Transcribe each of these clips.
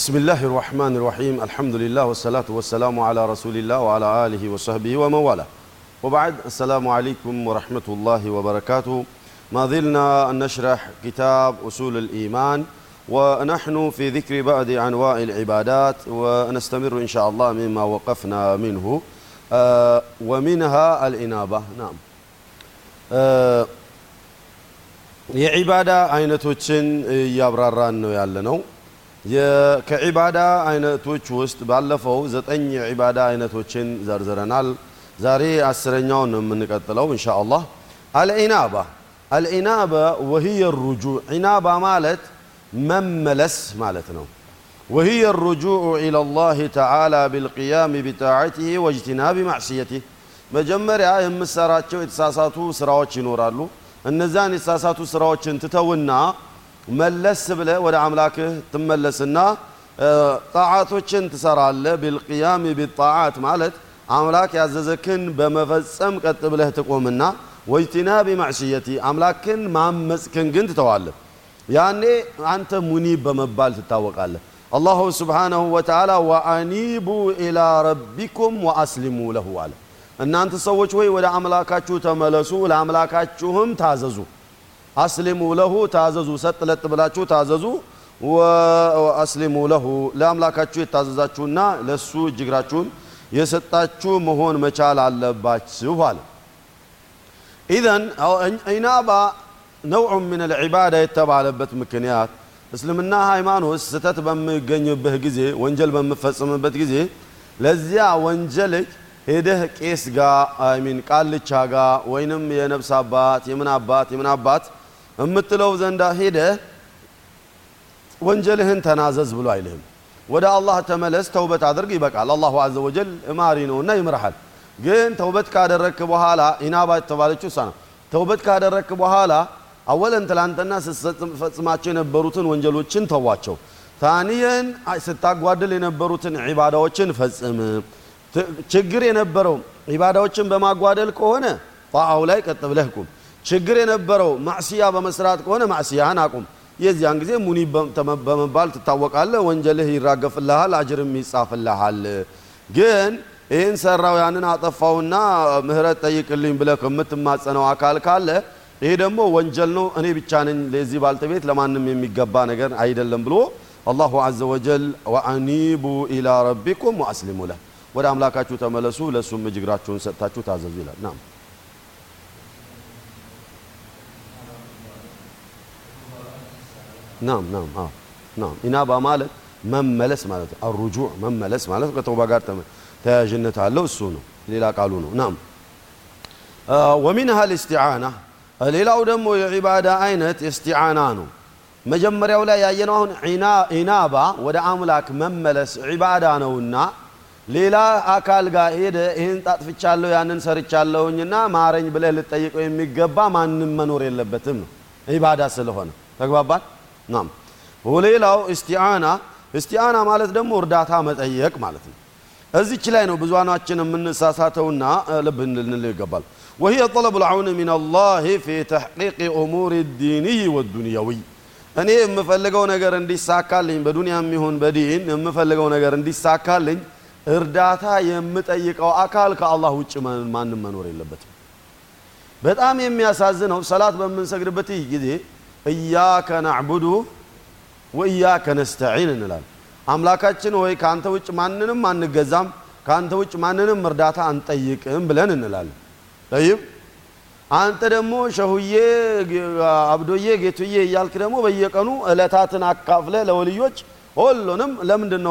بسم الله الرحمن الرحيم الحمد لله والصلاة والسلام على رسول الله وعلى آله وصحبه ومن والاه وبعد السلام عليكم ورحمة الله وبركاته ما زلنا نشرح كتاب أصول الإيمان ونحن في ذكر بعض أنواع العبادات ونستمر إن شاء الله مما وقفنا منه آه ومنها الإنابة نعم آه የዒባዳ አይነቶችን እያብራራን ነው ያለ ነው። ከዒባዳ አይነቶች ውስጥ ባለፈው ዘጠኝ የዒባዳ አይነቶችን ዘርዝረናል። ዛሬ አስረኛውን ነው የምንቀጥለው እንሻ አላህ። አልኢናባ አልኢናባ ወህየ ሩጁዕ ኢናባ ማለት መመለስ ማለት ነው። وهي الرجوع إلى الله تعالى بالقيام بطاعته واجتناب معصيته መጀመሪያ የምሰራቸው የተሳሳቱ ስራዎች ይኖራሉ። እነዛን የተሳሳቱ ስራዎችን ትተውና መለስ ብለ ወደ አምላክህ ትመለስና ጣዓቶችን ትሰራለ። ቢልቅያም ቢጣዓት ማለት አምላክ ያዘዘክን በመፈጸም ቀጥ ብለህ ትቆምና ወጅቲናቢ ማዕስየቲ አምላክን ማመፅክን ግን ትተዋለህ። ያኔ አንተ ሙኒብ በመባል ትታወቃለህ። አላሁ ስብሓነሁ ወተዓላ ወአኒቡ ኢላ ረቢኩም ወአስሊሙ ለሁ አለ። እናንተ ሰዎች ወይ ወደ አምላካችሁ ተመለሱ፣ ለአምላካችሁም ታዘዙ። አስሊሙ ለሁ ታዘዙ፣ ሰጥ ለጥ ብላችሁ ታዘዙ። ወአስሊሙ ለሁ ለአምላካችሁ የታዘዛችሁና ለሱ እጅግራችሁን የሰጣችሁ መሆን መቻል አለባችሁ አለ። ኢዘን ኢናባ ነውዑ ምን ልዕባዳ የተባለበት ምክንያት እስልምና ሃይማኖት ስህተት በሚገኝብህ ጊዜ ወንጀል በምፈጽምበት ጊዜ ለዚያ ወንጀልህ ሄደህ ቄስ ጋ ሚን ቃልቻ ጋ ወይንም የነፍስ አባት የምን አባት የምን አባት የምትለው ዘንዳ ሄደህ ወንጀልህን ተናዘዝ ብሎ አይልህም። ወደ አላህ ተመለስ፣ ተውበት አድርግ፣ ይበቃል። አላሁ አዘ ወጀል እማሪ ነውና ይምርሃል። ግን ተውበት ካደረግክ በኋላ ኢናባ የተባለችው እሷ ነው። ተውበት ካደረግክ በኋላ አወለን ትላንትና ስትፈጽማቸው የነበሩትን ወንጀሎችን ተዋቸው። ታኒየን ስታጓድል የነበሩትን ዒባዳዎችን ፈጽም። ችግር የነበረው ዒባዳዎችን በማጓደል ከሆነ ጣዓው ላይ ቀጥ ብለህ ቁም። ችግር የነበረው ማዕስያ በመስራት ከሆነ ማዕስያህን አቁም። የዚያን ጊዜ ሙኒ በመባል ትታወቃለህ። ወንጀልህ ይራገፍልሃል፣ አጅርም ይጻፍልሃል። ግን ይህን ሰራው ያንን አጠፋውና ምህረት ጠይቅልኝ ብለህ ከምትማጸነው አካል ካለ ይሄ ደግሞ ወንጀል ነው፣ እኔ ብቻ ነኝ ለዚህ ባልተቤት ለማንም የሚገባ ነገር አይደለም ብሎ አላሁ አዘ ወጀል ወአኒቡ ኢላ ረቢኩም ወአስሊሙ ለህ ወደ አምላካችሁ ተመለሱ ለእሱም እጅግራችሁን ሰጥታችሁ ታዘዙ ይላል። ናም ናም ናም ኢናባ ማለት መመለስ ማለት ነው። አሩጁዕ መመለስ ማለት ከተውባ ጋር ተያያዥነት አለው። እሱ ነው፣ ሌላ ቃሉ ነው። ናም ወሚንሃ ልእስቲዓና ሌላው ደግሞ የዒባዳ አይነት እስቲዓና ነው። መጀመሪያው ላይ ያየነው አሁን ኢናባ ወደ አምላክ መመለስ ዒባዳ ነውና ሌላ አካል ጋር ሄደ ይህን ጣጥፍቻለሁ ያንን ሰርቻለሁኝና ማረኝ ብለህ ልጠይቀው የሚገባ ማንም መኖር የለበትም ነው ዒባዳ ስለሆነ ተግባባል ናም ሌላው እስቲዓና እስቲዓና ማለት ደግሞ እርዳታ መጠየቅ ማለት ነው እዚች ላይ ነው ብዙናችን የምንሳሳተውና ልብ ልንል ይገባል وهي طلب العون من الله في تحقيق أمور الديني والدنيوي እኔ የምፈልገው ነገር እንዲሳካልኝ በዱንያም ይሁን በዲን የምፈልገው ነገር እንዲሳካልኝ እርዳታ የምጠይቀው አካል ከአላህ ውጭ ማንም መኖር የለበትም። በጣም የሚያሳዝነው ሰላት በምንሰግድበት ጊዜ እያከ ናዕቡዱ ወእያከ ነስተዒን እንላለን። አምላካችን ወይ ከአንተ ውጭ ማንንም አንገዛም፣ ከአንተ ውጭ ማንንም እርዳታ አንጠይቅም ብለን እንላለን። ጠይብ አንተ ደግሞ ሸሁዬ፣ አብዶዬ፣ ጌቱዬ እያልክ ደግሞ በየቀኑ እለታትን አካፍለ ለወልዮች ሁሉንም ለምንድን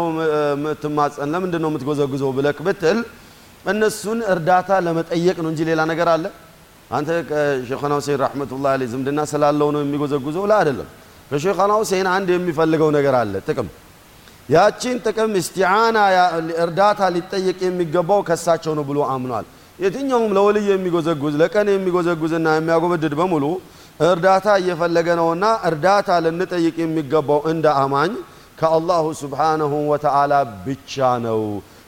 የምትማጸን ለምንድን የምትጎዘጉዘው ብለክ ብትል እነሱን እርዳታ ለመጠየቅ ነው እንጂ ሌላ ነገር አለ አንተ ከሼኸና ሁሴን ረሕመቱላህ አለይህ ዝምድና ስላለው ነው የሚጎዘጉዘው ላ አይደለም። ከሼኸና ሁሴን አንድ የሚፈልገው ነገር አለ ጥቅም። ያቺን ጥቅም እስቲዓና እርዳታ ሊጠየቅ የሚገባው ከሳቸው ነው ብሎ አምኗል። የትኛውም ለወልይ የሚጎዘጉዝ ለቀን የሚጎዘጉዝና የሚያጎበድድ በሙሉ እርዳታ እየፈለገ ነውና እርዳታ ልንጠይቅ የሚገባው እንደ አማኝ ከአላሁ ስብሓነሁ ወተዓላ ብቻ ነው።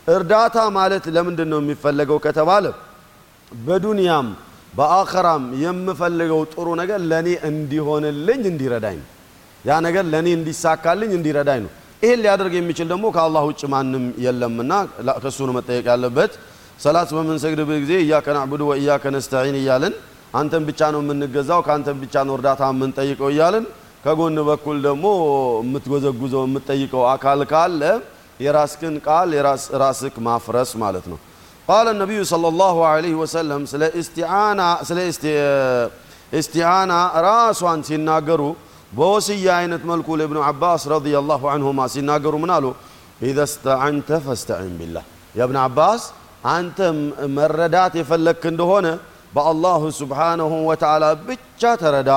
እርዳታ ማለት ለምንድን ነው የሚፈለገው ከተባለ በዱንያም በአኸራም የምፈልገው ጥሩ ነገር ለእኔ እንዲሆንልኝ እንዲረዳኝ ነው። ያ ነገር ለእኔ እንዲሳካልኝ እንዲረዳኝ ነው። ይህን ሊያደርግ የሚችል ደግሞ ከአላህ ውጭ ማንም የለምና ከእሱ ነው መጠየቅ ያለበት። ሰላት በምንሰግድበት ጊዜ እያከ ናዕቡዱ ወእያከ ነስተዒን እያልን አንተን ብቻ ነው የምንገዛው ከአንተን ብቻ ነው እርዳታ የምንጠይቀው እያልን ከጎን በኩል ደግሞ የምትጎዘጉዘው የምትጠይቀው አካል ካለ የራስክን ቃል ራስክ ማፍረስ ማለት ነው። ቃለ ነቢዩ ሰለላሁ ዐለይሂ ወሰለም ስለ እስቲዓና ራሷን ሲናገሩ በወስያ አይነት መልኩ ለኢብኑ ዓባስ ረዲየላሁ ዐንሁማ ሲናገሩ ምን አሉ? ኢዘ ስተዐንተ ፈስተዒን ቢላህ የእብን ዓባስ አንተ መረዳት የፈለግክ እንደሆነ በአላሁ ስብሓነሁ ወተዓላ ብቻ ተረዳ፣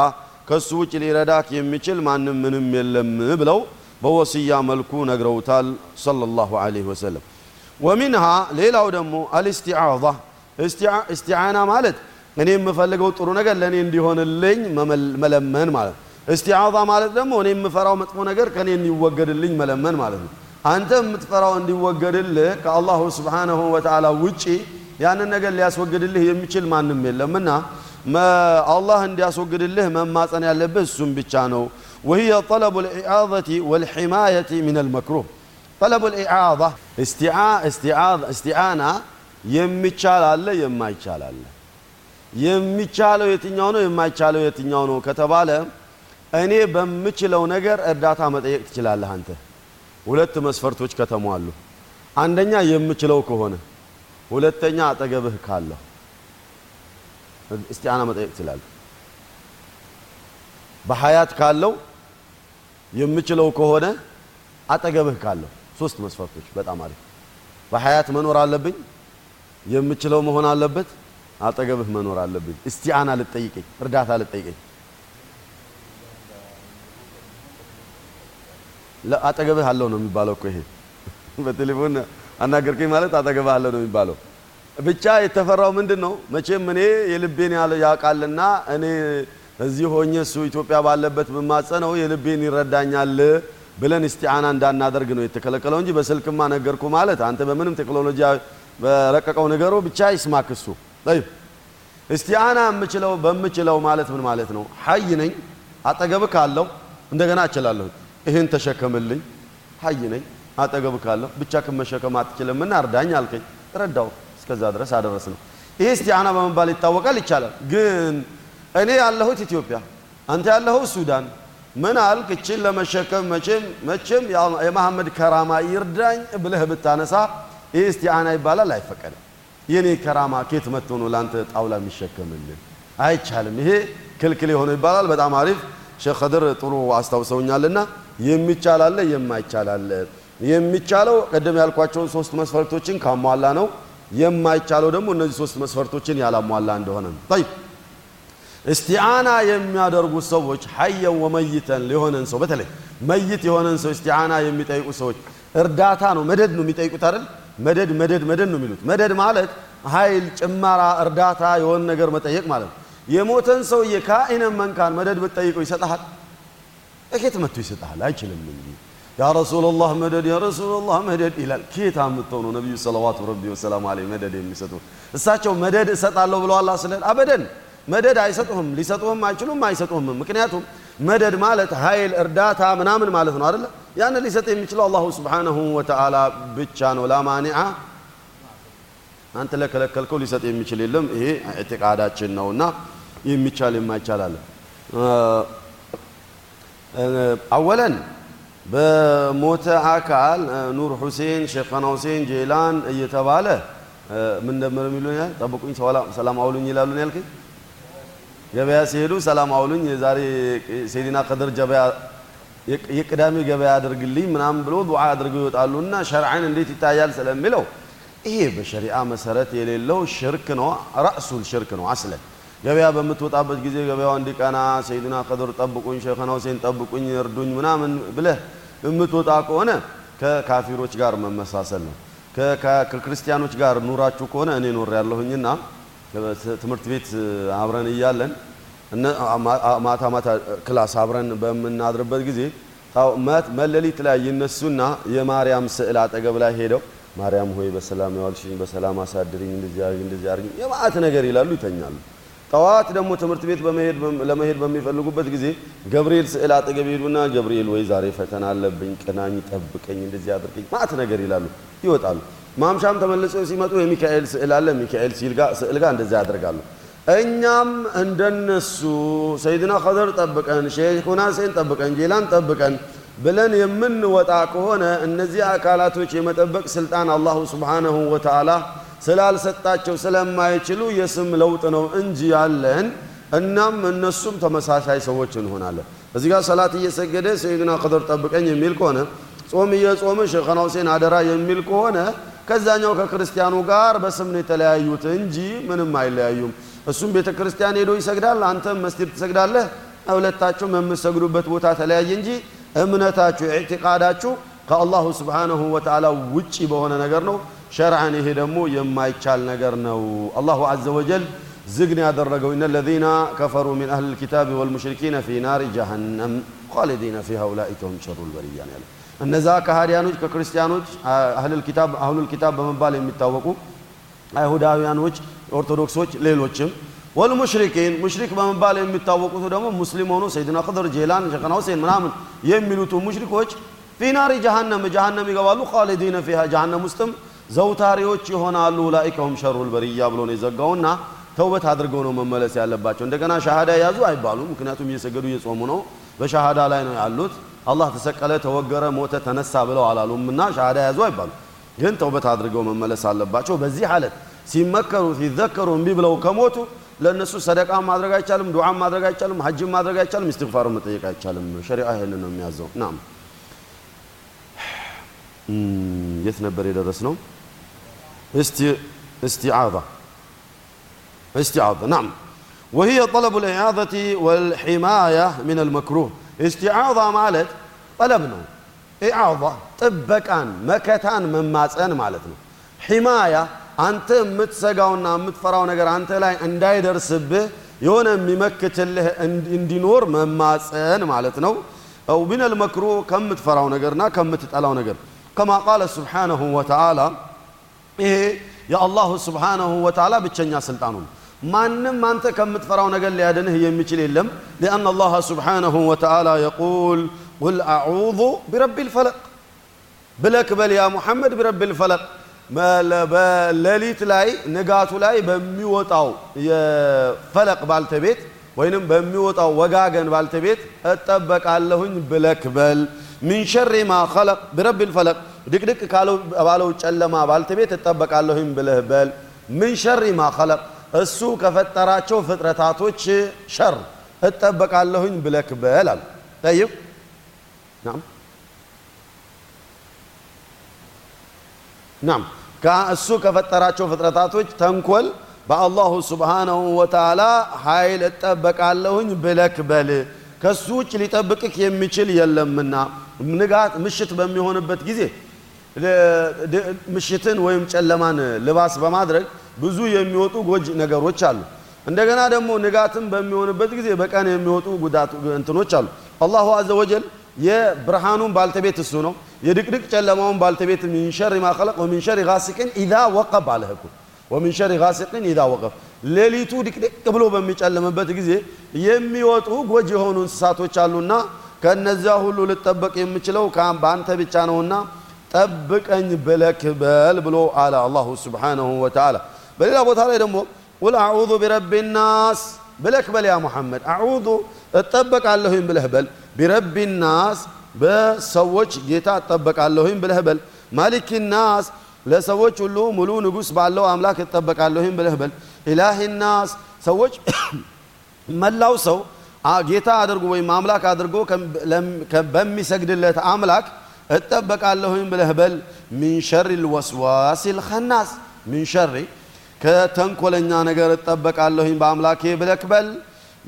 ከሱ ውጭ ሊረዳክ የሚችል ማንም ምንም የለም ብለው በወስያ መልኩ ነግረውታል ሰለላሁ ዐለይሂ ወሰለም። ወሚንሃ ሌላው ደግሞ አልስቲዓዛ እስቲዓና ማለት እኔ የምፈልገው ጥሩ ነገር ለእኔ እንዲሆንልኝ መለመን ማለት ነው። እስቲዓዛ ማለት ደግሞ እኔ የምፈራው መጥፎ ነገር ከእኔ እንዲወገድልኝ መለመን ማለት ነው። አንተ የምትፈራው እንዲወገድልህ ከአላሁ ስብሓነሁ ወተዓላ ውጪ ያንን ነገር ሊያስወግድልህ የሚችል ማንም የለምና አላህ እንዲያስወግድልህ መማፀን ያለብህ እሱም ብቻ ነው። ወህየ ጠለቡ ልኢዓዘቲ ወልሒማየቲ ምን አልመክሩህ ጠለቡ ልኢዓዛ እስቲዓና የሚቻል አለ የማይቻል አለ። የሚቻለው የትኛው ነው የማይቻለው የትኛው ነው ከተባለ እኔ በምችለው ነገር እርዳታ መጠየቅ ትችላለህ አንተ. ሁለት መስፈርቶች ከተሟሉ፣ አንደኛ የምችለው ከሆነ፣ ሁለተኛ አጠገብህ ካለሁ እስቲዓና መጠየቅ ትችላለህ። በሀያት ካለው የምችለው ከሆነ አጠገብህ ካለሁ ሶስት መስፈርቶች በጣም አሪፍ። በሀያት መኖር አለብኝ፣ የምችለው መሆን አለበት፣ አጠገብህ መኖር አለብኝ። እስቲዓና ልጠይቀኝ፣ እርዳታ ልጠይቀኝ አጠገብህ አለው ነው የሚባለው እኮ ይሄ በቴሌፎን አናገርከኝ ማለት አጠገብህ አለው ነው የሚባለው። ብቻ የተፈራው ምንድን ነው? መቼም እኔ የልቤን ያውቃልና እኔ እዚህ ሆኜ እሱ ኢትዮጵያ ባለበት ብማጸነው የልቤን ይረዳኛል ብለን እስቲዓና እንዳናደርግ ነው የተከለከለው እንጂ በስልክማ ነገርኩ ማለት አንተ በምንም ቴክኖሎጂ በረቀቀው ነገሮ ብቻ ይስማክ እሱ። እስቲዓና የምችለው በምችለው ማለት ምን ማለት ነው? ሀይ ነኝ አጠገብህ ካለው እንደገና እችላለሁ ይህን ተሸከምልኝ ሀይ ነኝ አጠገብ ካለሁ ብቻ ከመሸከም አትችልምና እርዳኝ አልከኝ፣ ረዳው። እስከዛ ድረስ አደረስ ነው። ይህ እስቲዓና በመባል ይታወቃል፣ ይቻላል። ግን እኔ ያለሁት ኢትዮጵያ፣ አንተ ያለኸው ሱዳን፣ ምን አልክ? እችን ለመሸከም መቼም መቼም የመሐመድ ከራማ ይርዳኝ ብለህ ብታነሳ ይህ እስቲዓና ይባላል፣ አይፈቀድም። የኔ ከራማ ኬት መጥቶ ነው ለአንተ ጣውላ የሚሸከምልን? አይቻልም። ይሄ ክልክል የሆነው ይባላል። በጣም አሪፍ ሼክ ከድር ጥሩ አስታውሰውኛልና የማይቻል አለ። የሚቻለው ቀደም ያልኳቸውን ሶስት መስፈርቶችን ካሟላ ነው። የማይቻለው ደግሞ እነዚህ ሶስት መስፈርቶችን ያላሟላ እንደሆነ ነው። እስቲዓና የሚያደርጉ ሰዎች ሐየን ወመይተን የሆነን ሰው በተለይ መይት የሆነን ሰው እስቲዓና የሚጠይቁ ሰዎች እርዳታ ነው መደድ ነው የሚጠይቁት አይደል? መደድ መደድ መደድ ነው የሚሉት። መደድ ማለት ኃይል ጭመራ፣ እርዳታ የሆነ ነገር መጠየቅ ማለት ነው። የሞተን ሰውዬ ካኢነን መንካን መደድ ብትጠይቀው ይሰጥሃል? እኬት መጥቶ ይሰጥሃል? አይችልም እንጂ ያ ረሱላላህ መደድ ያ ረሱላላህ መደድ ይላል። ኬት አምጥተው ነው ነቢዩ ሰለዋቱ ረቢ ወሰላሙ ዐለይሂ መደድ የሚሰጡ? እሳቸው መደድ እሰጣለሁ አላህ ስለ አበደን መደድ አይሰጡህም፣ ሊሰጡህም አይችሉም፣ አይሰጡህም። ምክንያቱም መደድ ማለት ኃይል እርዳታ ምናምን ማለት ነው አይደለ? ያን ሊሰጥ የሚችለው አላሁ ስብሓነሁ ወተዓላ ብቻ ነው። ላማኒዓ አንተ ለከለከልከው ሊሰጥ የሚችል የለም። ይሄ ኢዕቲቃዳችን ነውና የሚቻል የማይቻል አወለን በሞተ አካል ኑር ሁሴን፣ ሼኸና ሁሴን፣ ጄላን እየተባለ ምን ነበር የሚሉኝ? ጠብቁኝ፣ ሰላም አውሉኝ ይላሉ ነው ያልከኝ። ገበያ ሲሄዱ ሰላም አውሉኝ፣ የዛሬ ሴዲና ከድር ገበያ የቅዳሜ ገበያ አድርግልኝ ምናምን ብሎ ዱዓ አድርገው ይወጣሉ። እና ሸርዐን እንዴት ይታያል ስለሚለው ይሄ በሸሪዓ መሰረት የሌለው ሽርክ ነው። ረእሱል ሽርክ ነው አስለን ገበያ በምትወጣበት ጊዜ ገበያዋ እንዲቀና ሰይድና ከድር ጠብቁኝ፣ ሼኸና ሁሴን ጠብቁኝ፣ እርዱኝ ምናምን ብለህ የምትወጣ ከሆነ ከካፊሮች ጋር መመሳሰል ነው። ከክርስቲያኖች ጋር ኑራችሁ ከሆነ እኔ ኖር ያለሁኝና ትምህርት ቤት አብረን እያለን ማታ ማታ ክላስ አብረን በምናድርበት ጊዜ መለሊት ላይ ይነሱና የማርያም ስዕል አጠገብ ላይ ሄደው ማርያም ሆይ በሰላም ያዋልሽኝ፣ በሰላም አሳድሪኝ፣ እንደዚህ አድርጊኝ፣ እንደዚህ አድርጊኝ የመአት ነገር ይላሉ፣ ይተኛሉ። ጠዋት ደግሞ ትምህርት ቤት በመሄድ ለመሄድ በሚፈልጉበት ጊዜ ገብርኤል ስዕል አጠገብ ይሄዱና ገብርኤል ሆይ ዛሬ ፈተና አለብኝ፣ ቅናኝ፣ ጠብቀኝ፣ እንደዚህ አድርገኝ መአት ነገር ይላሉ፣ ይወጣሉ። ማምሻም ተመልሰው ሲመጡ የሚካኤል ስዕል አለ፣ ሚካኤል ስዕል ጋር እንደዚህ ያደርጋሉ። እኛም እንደነሱ ሰይድና ኸደር ጠብቀን፣ ሼኹና ሁሴን ጠብቀን፣ ጄላን ጠብቀን ብለን የምንወጣ ከሆነ እነዚህ አካላቶች የመጠበቅ ስልጣን አላሁ ስብሓነሁ ወተዓላ ስላልሰጣቸው ስለማይችሉ የስም ለውጥ ነው እንጂ ያለን እናም እነሱም ተመሳሳይ ሰዎች እንሆናለን። እዚህ ጋር ሰላት እየሰገደ ሰይድና ኸደር ጠብቀኝ የሚል ከሆነ ጾም እየጾመ ሼኸና ሁሴን አደራ የሚል ከሆነ ከዛኛው ከክርስቲያኑ ጋር በስም ነው የተለያዩት እንጂ ምንም አይለያዩም። እሱም ቤተ ክርስቲያን ሄዶ ይሰግዳል፣ አንተም መስጊድ ትሰግዳለህ። ሁለታችሁም የምትሰግዱበት ቦታ ተለያየ እንጂ እምነታችሁ ኢዕቲቃዳችሁ ከአላሁ ስብሓነሁ ወተዓላ ውጪ በሆነ ነገር ነው። ሸርዐን ይሄ ደግሞ የማይቻል ነገር ነው። አላሁ ዐዘ ወጀል ዝግን ያደረገው እነ ለዚነ ከፈሩ ሚን አህል ልኪታብ ወልሙሽሪኪነ ፊ ናሪ ጀሃነም ኻሊዲነ ፊሃ ኡላኢከ ሁም ሸሩል በሪያ ነው ያለው። እነዛ ከሃዲያኖች ከክርስቲያኖች አህሉል ኪታብ በመባል የሚታወቁ አይሁዳውያኖች፣ ኦርቶዶክሶች፣ ሌሎችም ወልሙሽሪኪን ሙሽሪክ በመባል የሚታወቁት ደግሞ ሙስሊም ሆኖ ሰይድና ኸድር፣ ጄላን፣ ሸኸና ሁሴን ምናምን የሚሉት ሙሽሪኮች ፊ ናሪ ጀሃነም ጀሃነም ይገባሉ። ኻሊዲነ ፊሃ ጀሃነም ውስጥም ዘውታሪዎች ይሆናሉ። أولئك هم شر البرية ብሎ ነው የዘጋውና ተውበት አድርገው ነው መመለስ ያለባቸው። እንደገና ሻሃዳ ያዙ አይባሉም። ምክንያቱም እየሰገዱ እየጾሙ ነው፣ በሻሃዳ ላይ ነው ያሉት። አላህ ተሰቀለ፣ ተወገረ፣ ሞተ፣ ተነሳ ብለው አላሉም እና ሻሃዳ ያዙ አይባሉ። ግን ተውበት አድርገው መመለስ አለባቸው። በዚህ ሐለት ሲመከሩ ሲዘከሩ እምቢ ብለው ከሞቱ ለእነሱ ሰደቃ ማድረግ አይቻልም፣ ዱዓም ማድረግ አይቻልም፣ ሐጅም ማድረግ አይቻልም፣ እስትግፋር መጠየቅ አይቻልም። ሸሪዓ ይህንን ነው የሚያዘው። ናም የት ነበር የደረስ ነው? استي استعاضة. استعاضة نعم. وهي طلب الإعاضة والحماية من المكروه. استعاضة مالت طلبنا إعاضة طبك أن مكتان من ماسأن مالتنا حماية أنت متسقاونا متفراو نقر أنت لا انداي درسبه يونا ممكت اللي اندينور من ماسأن مالتنا أو من المكروه كم متفراو نقرنا كم متتقلاو نقر. كما قال سبحانه وتعالى ይሄ የአላሁ ስብሓነሁ ወተዓላ ብቸኛ ስልጣኑ ነው። ማንም አንተ ከምትፈራው ነገር ሊያድንህ የሚችል የለም። ሊአን አላህ ስብሓነሁ ወተዓላ የቁል ቁል አዑዙ ቢረቢ ልፈለቅ ብለክ በል ያ ሙሐመድ ቢረቢ ልፈለቅ በሌሊት ላይ ንጋቱ ላይ በሚወጣው የፈለቅ ባልተቤት ወይንም በሚወጣው ወጋገን ባልተቤት እጠበቃለሁኝ ብለክ በል من شر ما خلق برب الفلق ድቅድቅ ባለው ጨለማ ባለቤት እጠበቃለሁኝ ብለህ በል። من شر ما እሱ ከፈጠራቸው ፍጥረታቶች ሸር እጠበቃለሁኝ ብለክ በል አሉ طيب። نعم። እሱ ከፈጠራቸው ፍጥረታቶች ተንኮል በ الله سبحانه وتعالى ኃይል እጠበቃለሁኝ ብለክ በል። ከሱ ውጭ ሊጠብቅክ የሚችል የለምና። ንጋት ምሽት በሚሆንበት ጊዜ ምሽትን ወይም ጨለማን ልባስ በማድረግ ብዙ የሚወጡ ጎጅ ነገሮች አሉ። እንደገና ደግሞ ንጋትም በሚሆንበት ጊዜ በቀን የሚወጡ ጉዳት እንትኖች አሉ። አላሁ አዘ ወጀል የብርሃኑን ባልተቤት እሱ ነው። የድቅድቅ ጨለማውን ባልተቤት ሚን ማ ኸለቅ ወሚን ጋሲቅን ኢዛ ወቀብ አለህ እኮ ወሚን ጋሲቅን ኢዛ ወቀብ። ሌሊቱ ድቅድቅ ብሎ በሚጨልምበት ጊዜ የሚወጡ ጎጅ የሆኑ እንስሳቶች አሉና ከነዚያ ሁሉ ልጠበቅ የምችለው በአንተ ብቻ ነውና ጠብቀኝ ብለክ በል ብሎ አለ الله سبحانه وتعالى። በሌላ ቦታ ላይ ደግሞ قل أعوذ برب الناس ብለክ በል يا محمد أعوذ እጠበቃለሁኝ ብለህ በል። برب الناس በሰዎች ጌታ እጠበቃለሁኝ ብለህ በል። ملك الناس ለሰዎች ሁሉ ሙሉ ንጉሥ ባለው አምላክ እጠበቃለሁኝ ብለህ በል። ኢላሂ ናስ ሰዎች መላው ሰው ጌታ አድርጎ ወይም አምላክ አድርጎ በሚሰግድለት አምላክ እጠበቃለሁኝ ብለህ በል። ሚን ሸሪ ልወስዋስ ልኸናስ ሚን ሸሪ ከተንኮለኛ ነገር እጠበቃለሁኝ በአምላኬ ብለክ በል።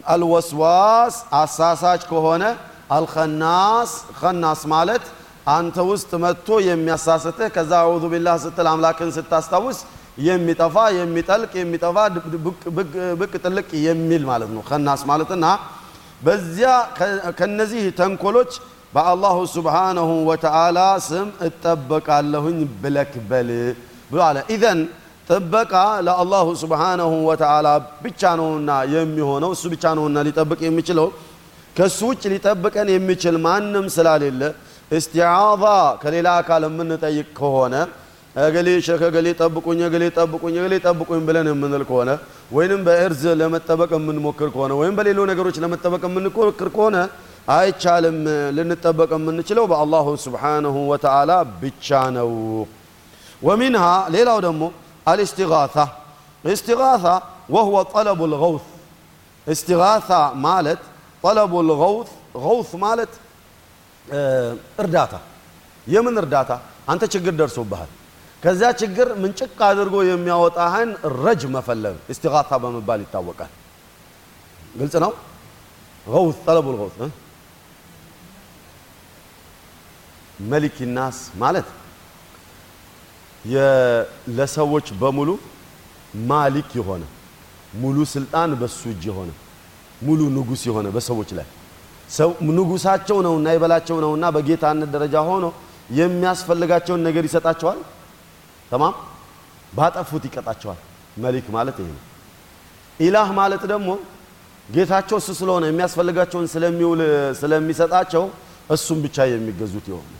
አልወስዋስ አሳሳች ከሆነ አልኸናስ ኸናስ ማለት አንተ ውስጥ መጥቶ የሚያሳስትህ ከዛ አዑዙ ቢላህ ስትል አምላክን ስታስታውስ የሚጠፋ የሚጠልቅ የሚጠፋ ብቅ ጥልቅ የሚል ማለት ነው። ኸናስ ማለትና በዚያ ከነዚህ ተንኮሎች በአላሁ ስብሓነሁ ወተዓላ ስም እጠበቃለሁኝ ብለክ በል ብሎ አለ ኢዘን ጥበቃ ለአላሁ ስብሓነሁ ወተዓላ ብቻ ነውና የሚሆነው እሱ ብቻ ነውና ሊጠብቅ የሚችለው ከሱ ውጭ ሊጠብቀን የሚችል ማንም ስላሌለ እስቲዓዛ ከሌላ አካል የምንጠይቅ ከሆነ እገሌ ሸክ እገሌ ጠብቁኝ እገሌ ጠብቁኝ እገሌ ጠብቁኝ ብለን የምንል ከሆነ ወይንም በእርዝ ለመጠበቅ የምንሞክር ከሆነ ወይም በሌሎ ነገሮች ለመጠበቅ የምንሞክር ከሆነ አይቻልም። ልንጠበቅ የምንችለው በአላሁ ስብሓነሁ ወተዓላ ብቻ ነው። ወሚንሃ ሌላው ደግሞ አልእስቲጋሳ እስቲጋሳ ወህወ ጠለቡ ልገውት እስቲጋሳ ማለት ጠለቡ ልገውት ገውት ማለት እርዳታ። የምን እርዳታ? አንተ ችግር ደርሶብሃል። ከዚያ ችግር ምንጭቅ አድርጎ የሚያወጣህን ረጅ መፈለግ። እስቲጋሳ በመባል ይታወቃል። ግልጽ ነው? ገውት ጠለቡ ልገውት መሊክ ናስ ማለት ለሰዎች በሙሉ ማሊክ የሆነ ሙሉ ስልጣን በሱ እጅ የሆነ ሙሉ ንጉስ የሆነ በሰዎች ላይ ሰው ንጉሳቸው ነውና የበላቸው ነውና በጌታነት ደረጃ ሆኖ የሚያስፈልጋቸውን ነገር ይሰጣቸዋል። ተማም ባጠፉት ይቀጣቸዋል። መሊክ ማለት ይሄ ነው። ኢላህ ማለት ደግሞ ጌታቸው እሱ ስለሆነ የሚያስፈልጋቸውን ስለሚውል ስለሚሰጣቸው እሱም ብቻ የሚገዙት የሆነ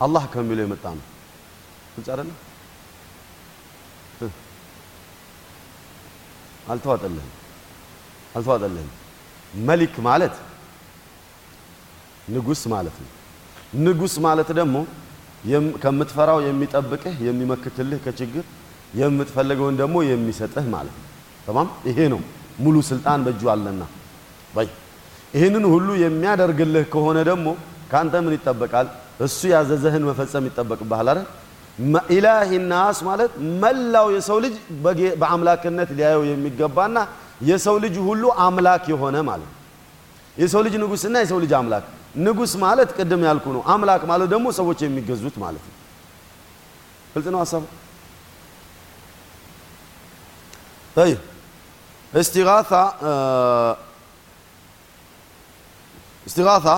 አላህ ከሚለው የመጣ ነው። ግልጽ አይደለም? አልተዋጠልህም አልተዋጠልህም። መሊክ ማለት ንጉስ ማለት ነው። ንጉስ ማለት ደግሞ ከምትፈራው የሚጠብቅህ የሚመክትልህ ከችግር የምትፈልገውን ደግሞ የሚሰጥህ ማለት ነው። ተማም ይሄ ነው ሙሉ ስልጣን በእጁ አለና ይህንን ሁሉ የሚያደርግልህ ከሆነ ደግሞ ከአንተ ምን ይጠበቃል? እሱ ያዘዘህን መፈጸም ይጠበቅብሃል አይደል? ኢላሂ ናስ ማለት መላው የሰው ልጅ በአምላክነት ሊያየው የሚገባና የሰው ልጅ ሁሉ አምላክ የሆነ ማለት ነው። የሰው ልጅ ንጉስና የሰው ልጅ አምላክ። ንጉስ ማለት ቅድም ያልኩ ነው። አምላክ ማለት ደግሞ ሰዎች የሚገዙት ማለት ነው። ግልጽ ነው ሀሳቡ። طيب استغاثة استغاثة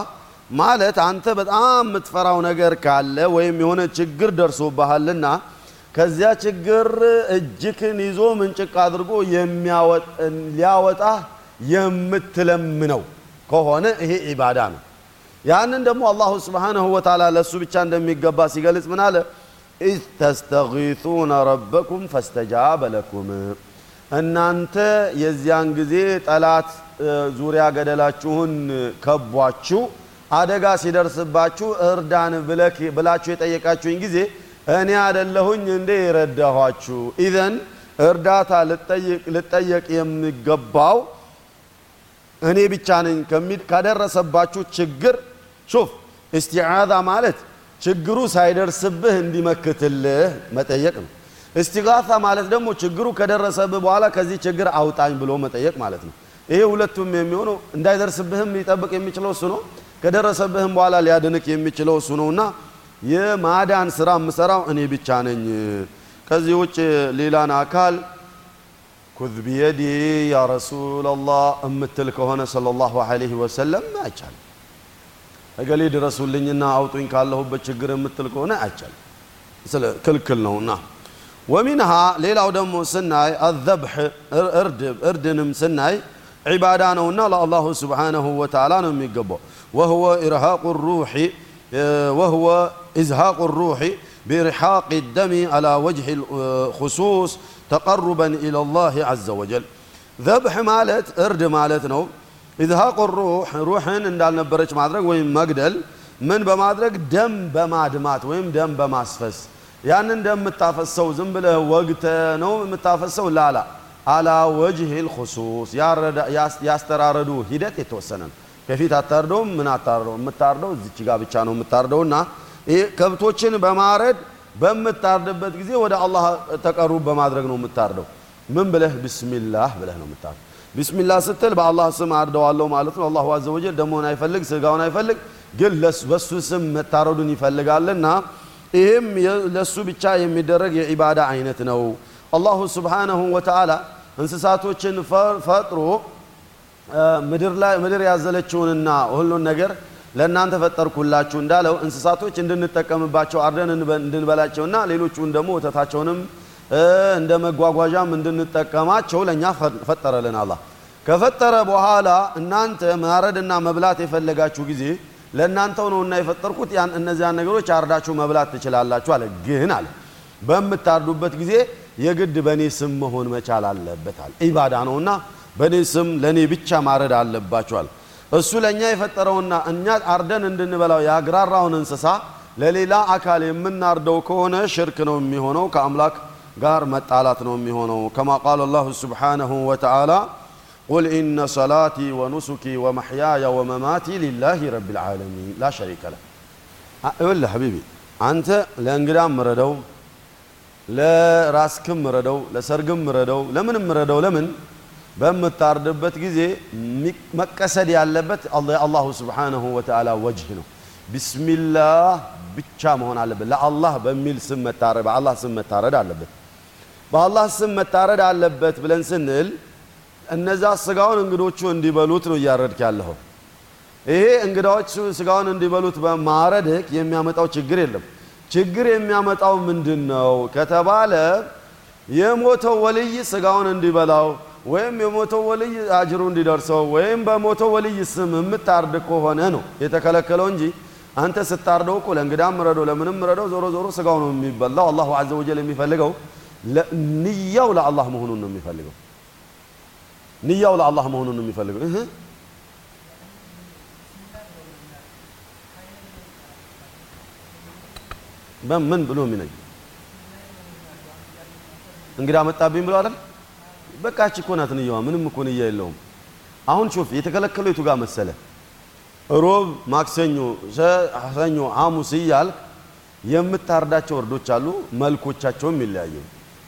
ማለት አንተ በጣም የምትፈራው ነገር ካለ ወይም የሆነ ችግር ደርሶብሃልና ከዚያ ችግር እጅክን ይዞ ምንጭቅ አድርጎ ሊያወጣ የምትለምነው ከሆነ ይሄ ኢባዳ ነው። ያንን ደግሞ አላሁ ስብሓነሁ ወተዓላ ለእሱ ብቻ እንደሚገባ ሲገልጽ ምን አለ? إذ تستغيثون ربكم فاستجاب لكم እናንተ የዚያን ጊዜ ጠላት ዙሪያ ገባችሁን ከቧችሁ አደጋ ሲደርስባችሁ እርዳን ብላችሁ የጠየቃችሁኝ ጊዜ እኔ አደለሁኝ እንዴ የረዳኋችሁ? إذن እርዳታ ልጠየቅ የሚገባው እኔ ብቻ ነኝ ካደረሰባችሁ ችግር ሹፍ እስቲዓዛ ማለት ችግሩ ሳይደርስብህ እንዲመክትልህ መጠየቅ ነው። እስቲጋሳ ማለት ደግሞ ችግሩ ከደረሰብህ በኋላ ከዚህ ችግር አውጣኝ ብሎ መጠየቅ ማለት ነው። ይሄ ሁለቱም የሚሆነው እንዳይደርስብህም ሊጠብቅ የሚችለው እሱ ነው። ከደረሰብህም በኋላ ሊያድንቅ የሚችለው እሱ ነውና የማዳን ስራ የምሰራው እኔ ብቻ ነኝ። ከዚህ ውጭ ሌላን አካል ኩዝ ቢየዲ ያ ረሱላላህ እምትል ከሆነ ሰለላሁ ዐለይሂ ወሰለም አይቻልም። እገሌ ድረሱልኝና አውጡኝ ካለሁበት ችግር የምትል ከሆነ አይቻልም፣ ክልክል ነውና። ወሚንሃ ሌላው ደግሞ ስናይ አዘብሕ እርድንም ስናይ ዒባዳ ነውና ለአላሁ ስብሓነሁ ወተዓላ ነው የሚገባው። ወህወ ኢርሃቁ ሩሒ ወህወ ኢዝሃቁ ሩሒ بإرحاق الدم على وجه الخصوص تقربا إلى الله عز وجل ذبح مالت እርድ ማለት ነው ኢዝሃቁ ሩሕ ሩሕን እንዳልነበረች ማድረግ ወይም መግደል ምን በማድረግ ደም በማድማት ወይም ደም በማስፈስ ያንን ደም የምታፈሰው ዝም ብለህ ወግተ ነው የምታፈሰው ላላ አላ ወጅህ ልኹሱስ ያስተራረዱ ሂደት የተወሰነ ነው ከፊት አታርደውም ምን አታርደው የምታርደው እዚች ጋር ብቻ ነው የምታርደውና ከብቶችን በማረድ በምታርድበት ጊዜ ወደ አላህ ተቀሩብ በማድረግ ነው የምታርደው። ምን ብለህ ቢስሚላህ ብለህ ነው የምታርደው? ቢስሚላህ ስትል በአላህ ስም አርደዋለሁ ማለት ነው። አላሁ አዘ ወጀል ደሞን አይፈልግ ስጋውን አይፈልግ ግን በሱ ስም መታረዱን ይፈልጋልና ይህም ለሱ ብቻ የሚደረግ የዒባዳ አይነት ነው። አላሁ ስብሓነሁ ወተዓላ እንስሳቶችን ፈጥሮ ምድር ያዘለችውንና ሁሉን ነገር ለእናንተ ፈጠርኩላችሁ እንዳለው እንስሳቶች እንድንጠቀምባቸው አርደን እንድንበላቸውና ሌሎቹን ደግሞ ወተታቸውንም እንደ መጓጓዣም እንድንጠቀማቸው ለእኛ ፈጠረልን አላህ። ከፈጠረ በኋላ እናንተ ማረድና መብላት የፈለጋችሁ ጊዜ ለእናንተው ነውና የፈጠርኩት ያን እነዚያን ነገሮች አርዳችሁ መብላት ትችላላችሁ አለ። ግን አለ በምታርዱበት ጊዜ የግድ በእኔ ስም መሆን መቻል አለበት አለ። ኢባዳ ነውና በእኔ ስም ለእኔ ብቻ ማረድ አለባችኋል። እሱ ለእኛ የፈጠረውና እኛ አርደን እንድንበላው ያግራራውን እንስሳ ለሌላ አካል የምናርደው ከሆነ ሽርክ ነው የሚሆነው፣ ከአምላክ ጋር መጣላት ነው የሚሆነው። ከማ ቃል አላሁ ስብሓነሁ ወተዓላ ቁል ኢነ ሰላቲ ወኑሱኪ ወመሕያየ ወመማቲ ሊላሂ ረቢል ዓለሚን ላ ሸሪከ ለህ። ሐቢቢ አንተ ለእንግዳም ምረደው፣ ለራስክም ምረደው፣ ለሰርግም ምረደው፣ ለምንም ምረደው። ለምን በምታርድበት ጊዜ መቀሰድ ያለበት የአላሁ ስብሓነሁ ወተዓላ ወጅህ ነው። ቢስሚላህ ብቻ መሆን አለበት። ለአላህ በሚል ስም መታረድ በአላህ ስም መታረድ አለበት። በአላህ ስም መታረድ አለበት ብለን ስንል እነዛ ስጋውን እንግዶቹ እንዲበሉት ነው እያረድክ ያለኸው። ይሄ እንግዳዎች ስጋውን እንዲበሉት በማረድህ የሚያመጣው ችግር የለም። ችግር የሚያመጣው ምንድን ነው ከተባለ የሞተው ወልይ ስጋውን እንዲበላው ወይም የሞተው ወልይ አጅሩ እንዲደርሰው ወይም በሞተው ወልይ ስም የምታርድ ከሆነ ነው የተከለከለው እንጂ አንተ ስታርደው እኮ ለእንግዳም ምረደው ለምንም ምረደው ዞሮ ዞሮ ስጋው ነው የሚበላው። አላሁ ዐዘ ወጀል የሚፈልገው ንያው ለአላህ መሆኑን ነው የሚፈልገው። ንያው ለአላህ መሆኑን ነው የሚፈልገው። በምን ብሎ የሚነኝ እንግዳ መጣብኝ ብሎ አይደል? በቃ እቺ እኮ ናት ንያዋ። ምንም እኮ ንያ የለውም። አሁን ሹፍ የተከለከለው የቱ ጋር መሰለ? ሮብ፣ ማክሰኞ፣ ሰኞ፣ ሐሙስ እያልክ የምታርዳቸው እርዶች አሉ። መልኮቻቸውም ይለያዩ።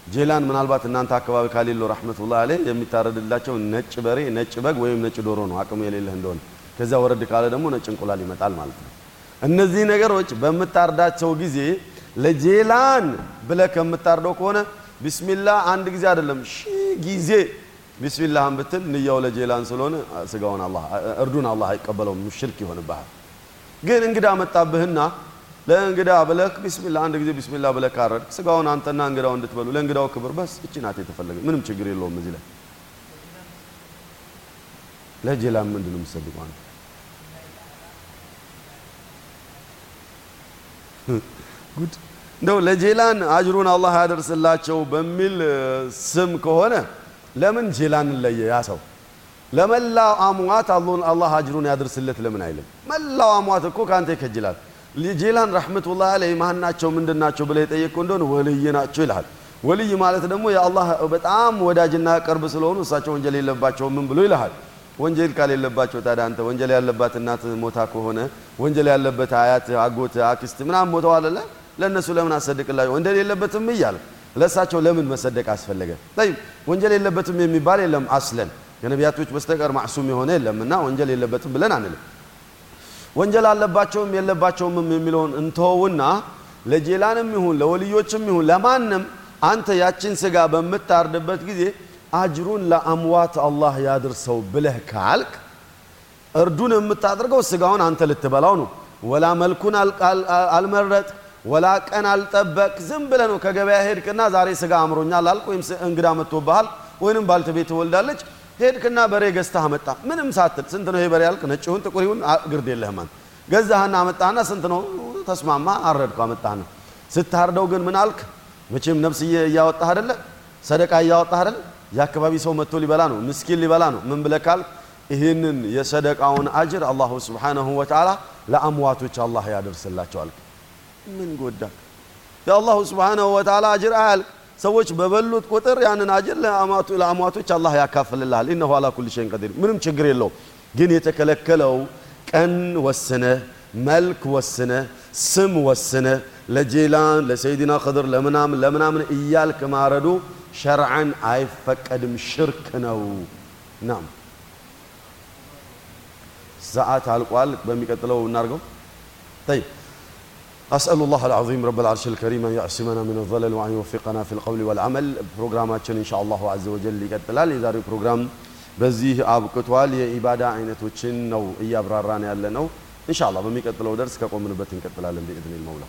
ጄላን ምናልባት እናንተ አካባቢ ካሌለው ረሕመቱላህ አለይህ የሚታረድላቸው ነጭ በሬ፣ ነጭ በግ ወይም ነጭ ዶሮ ነው አቅሙ የሌለህ እንደሆነ። ከዚያ ወረድ ካለ ደግሞ ነጭ እንቁላል ይመጣል ማለት ነው። እነዚህ ነገሮች በምታርዳቸው ጊዜ ለጄላን ብለህ ከምታርደው ከሆነ ቢስሚላህ አንድ ጊዜ አይደለም ሺህ ጊዜ ቢስሚላህን ብትል ንያው ለጄላን ስለሆነ ስጋውን አላህ እርዱን አላህ አይቀበለውም፣ ሽርክ ይሆንብሃል። ግን እንግዳ መጣብህና ለእንግዳ ብለህ ቢስሚላህ አንድ ጊዜ ቢስሚላህ ብለህ ካረድክ ስጋውን አንተና እንግዳው እንድትበሉ ለእንግዳው ክብር በስ እቺ ናት የተፈለገ ምንም ችግር የለውም። እዚህ ላይ ለጄላን ምንድን ነው የምትሰድቀው አንተ? ጉድ እንደው ለጄላን አጅሩን አላህ ያደርስላቸው በሚል ስም ከሆነ ለምን ጄላንን ለየ? ያ ሰው ለመላው አሟት አላህ አጅሩን ያደርስለት ለምን አይልም? መላው አሟት እኮ ከአንተ ይከጅላል። ጄላን ረሕመቱላህ አለይህ ማን ናቸው ምንድን ናቸው ብለህ የጠየቅከው እንደሆነ ወልይ ናቸው ይልሃል። ወልይ ማለት ደግሞ የአላህ በጣም ወዳጅና ቅርብ ስለሆኑ እሳቸው ወንጀል የለባቸው ምን ብሎ ይልሃል። ወንጀል ካሌለባቸው ታዲያ አንተ ወንጀል ያለባት እናት ሞታ ከሆነ ወንጀል ያለበት አያት፣ አጎት፣ አክስት ምናምን ሞተዋል አለ ለእነሱ ለምን አሰድቅላቸው? ወንጀል የለበትም እያለ ለእሳቸው ለምን መሰደቅ አስፈለገ? ጠይብ ወንጀል የለበትም የሚባል የለም። አስለን ከነቢያቶች በስተቀር ማዕሱም የሆነ የለም እና ወንጀል የለበትም ብለን አንልም። ወንጀል አለባቸውም የለባቸውም የሚለውን እንተወውና ለጄላንም ይሁን ለወልዮችም ይሁን ለማንም አንተ ያችን ስጋ በምታርድበት ጊዜ አጅሩን ለአምዋት አላህ ያድርሰው ብለህ ካልክ እርዱን የምታደርገው ስጋውን አንተ ልትበላው ነው። ወላ መልኩን አልመረጥ ወላ ቀን አልጠበቅ። ዝም ብለህ ነው ከገበያ ሄድክና ዛሬ ስጋ አምሮኛል አልክ፣ ወይም እንግዳ መጥቶብሃል፣ ወይንም ባልተቤት ትወልዳለች ሄድክና በሬ ገዝተህ አመጣ። ምንም ሳትል ስንት ነው ይሄ በሬ ያልክ፣ ነጭ ይሁን ጥቁር ይሁን ግርድ የለህም አንተ። ገዛህና አመጣህና ስንት ነው ተስማማ፣ አረድኩ አመጣህና። ስታርደው ግን ምን አልክ? መቼም ነፍስ እያወጣህ አይደለ፣ ሰደቃ እያወጣህ አይደለ። የአካባቢ ሰው መጥቶ ሊበላ ነው፣ ምስኪን ሊበላ ነው። ምን ብለህ ካልክ ይህንን የሰደቃውን አጅር አላሁ ስብሓነሁ ወተዓላ ለአምዋቶች አላህ ያደርስላቸዋል። ምን ጎዳ? የአላሁ ስብሓነሁ ወተዓላ አጅር አያልቅ። ሰዎች በበሉት ቁጥር ያንን አጅር ለአሟቶች አላህ ያካፍልልሃል። ኢነሁ አላ ኩል ሸይን ቀዲር። ምንም ችግር የለውም። ግን የተከለከለው ቀን ወስነ፣ መልክ ወስነ፣ ስም ወስነ፣ ለጄላን ለሰይዲና ኽድር ለምናምን ለምናምን እያልክ ማረዱ ሸርዓን አይፈቀድም፣ ሽርክ ነው። ናም ሰዓት አልቋል። በሚቀጥለው እናድርገው። ጠይብ أسأل الله العظيم رب العرش الكريم أن يعصمنا من الضلال وأن يوفقنا في القول والعمل ፕሮግራማችን ኢንሻ አላሁ አዘ ወጀል ይቀጥላል። የዛሬው ፕሮግራም በዚህ አብቅቷል። የኢባዳ አይነቶችን ነው እያብራራን ያለ ነው። ኢንሻ አላህ በሚቀጥለው ደርስ ከቆምንበት እንቀጥላለን ቢኢዝኒል መውላ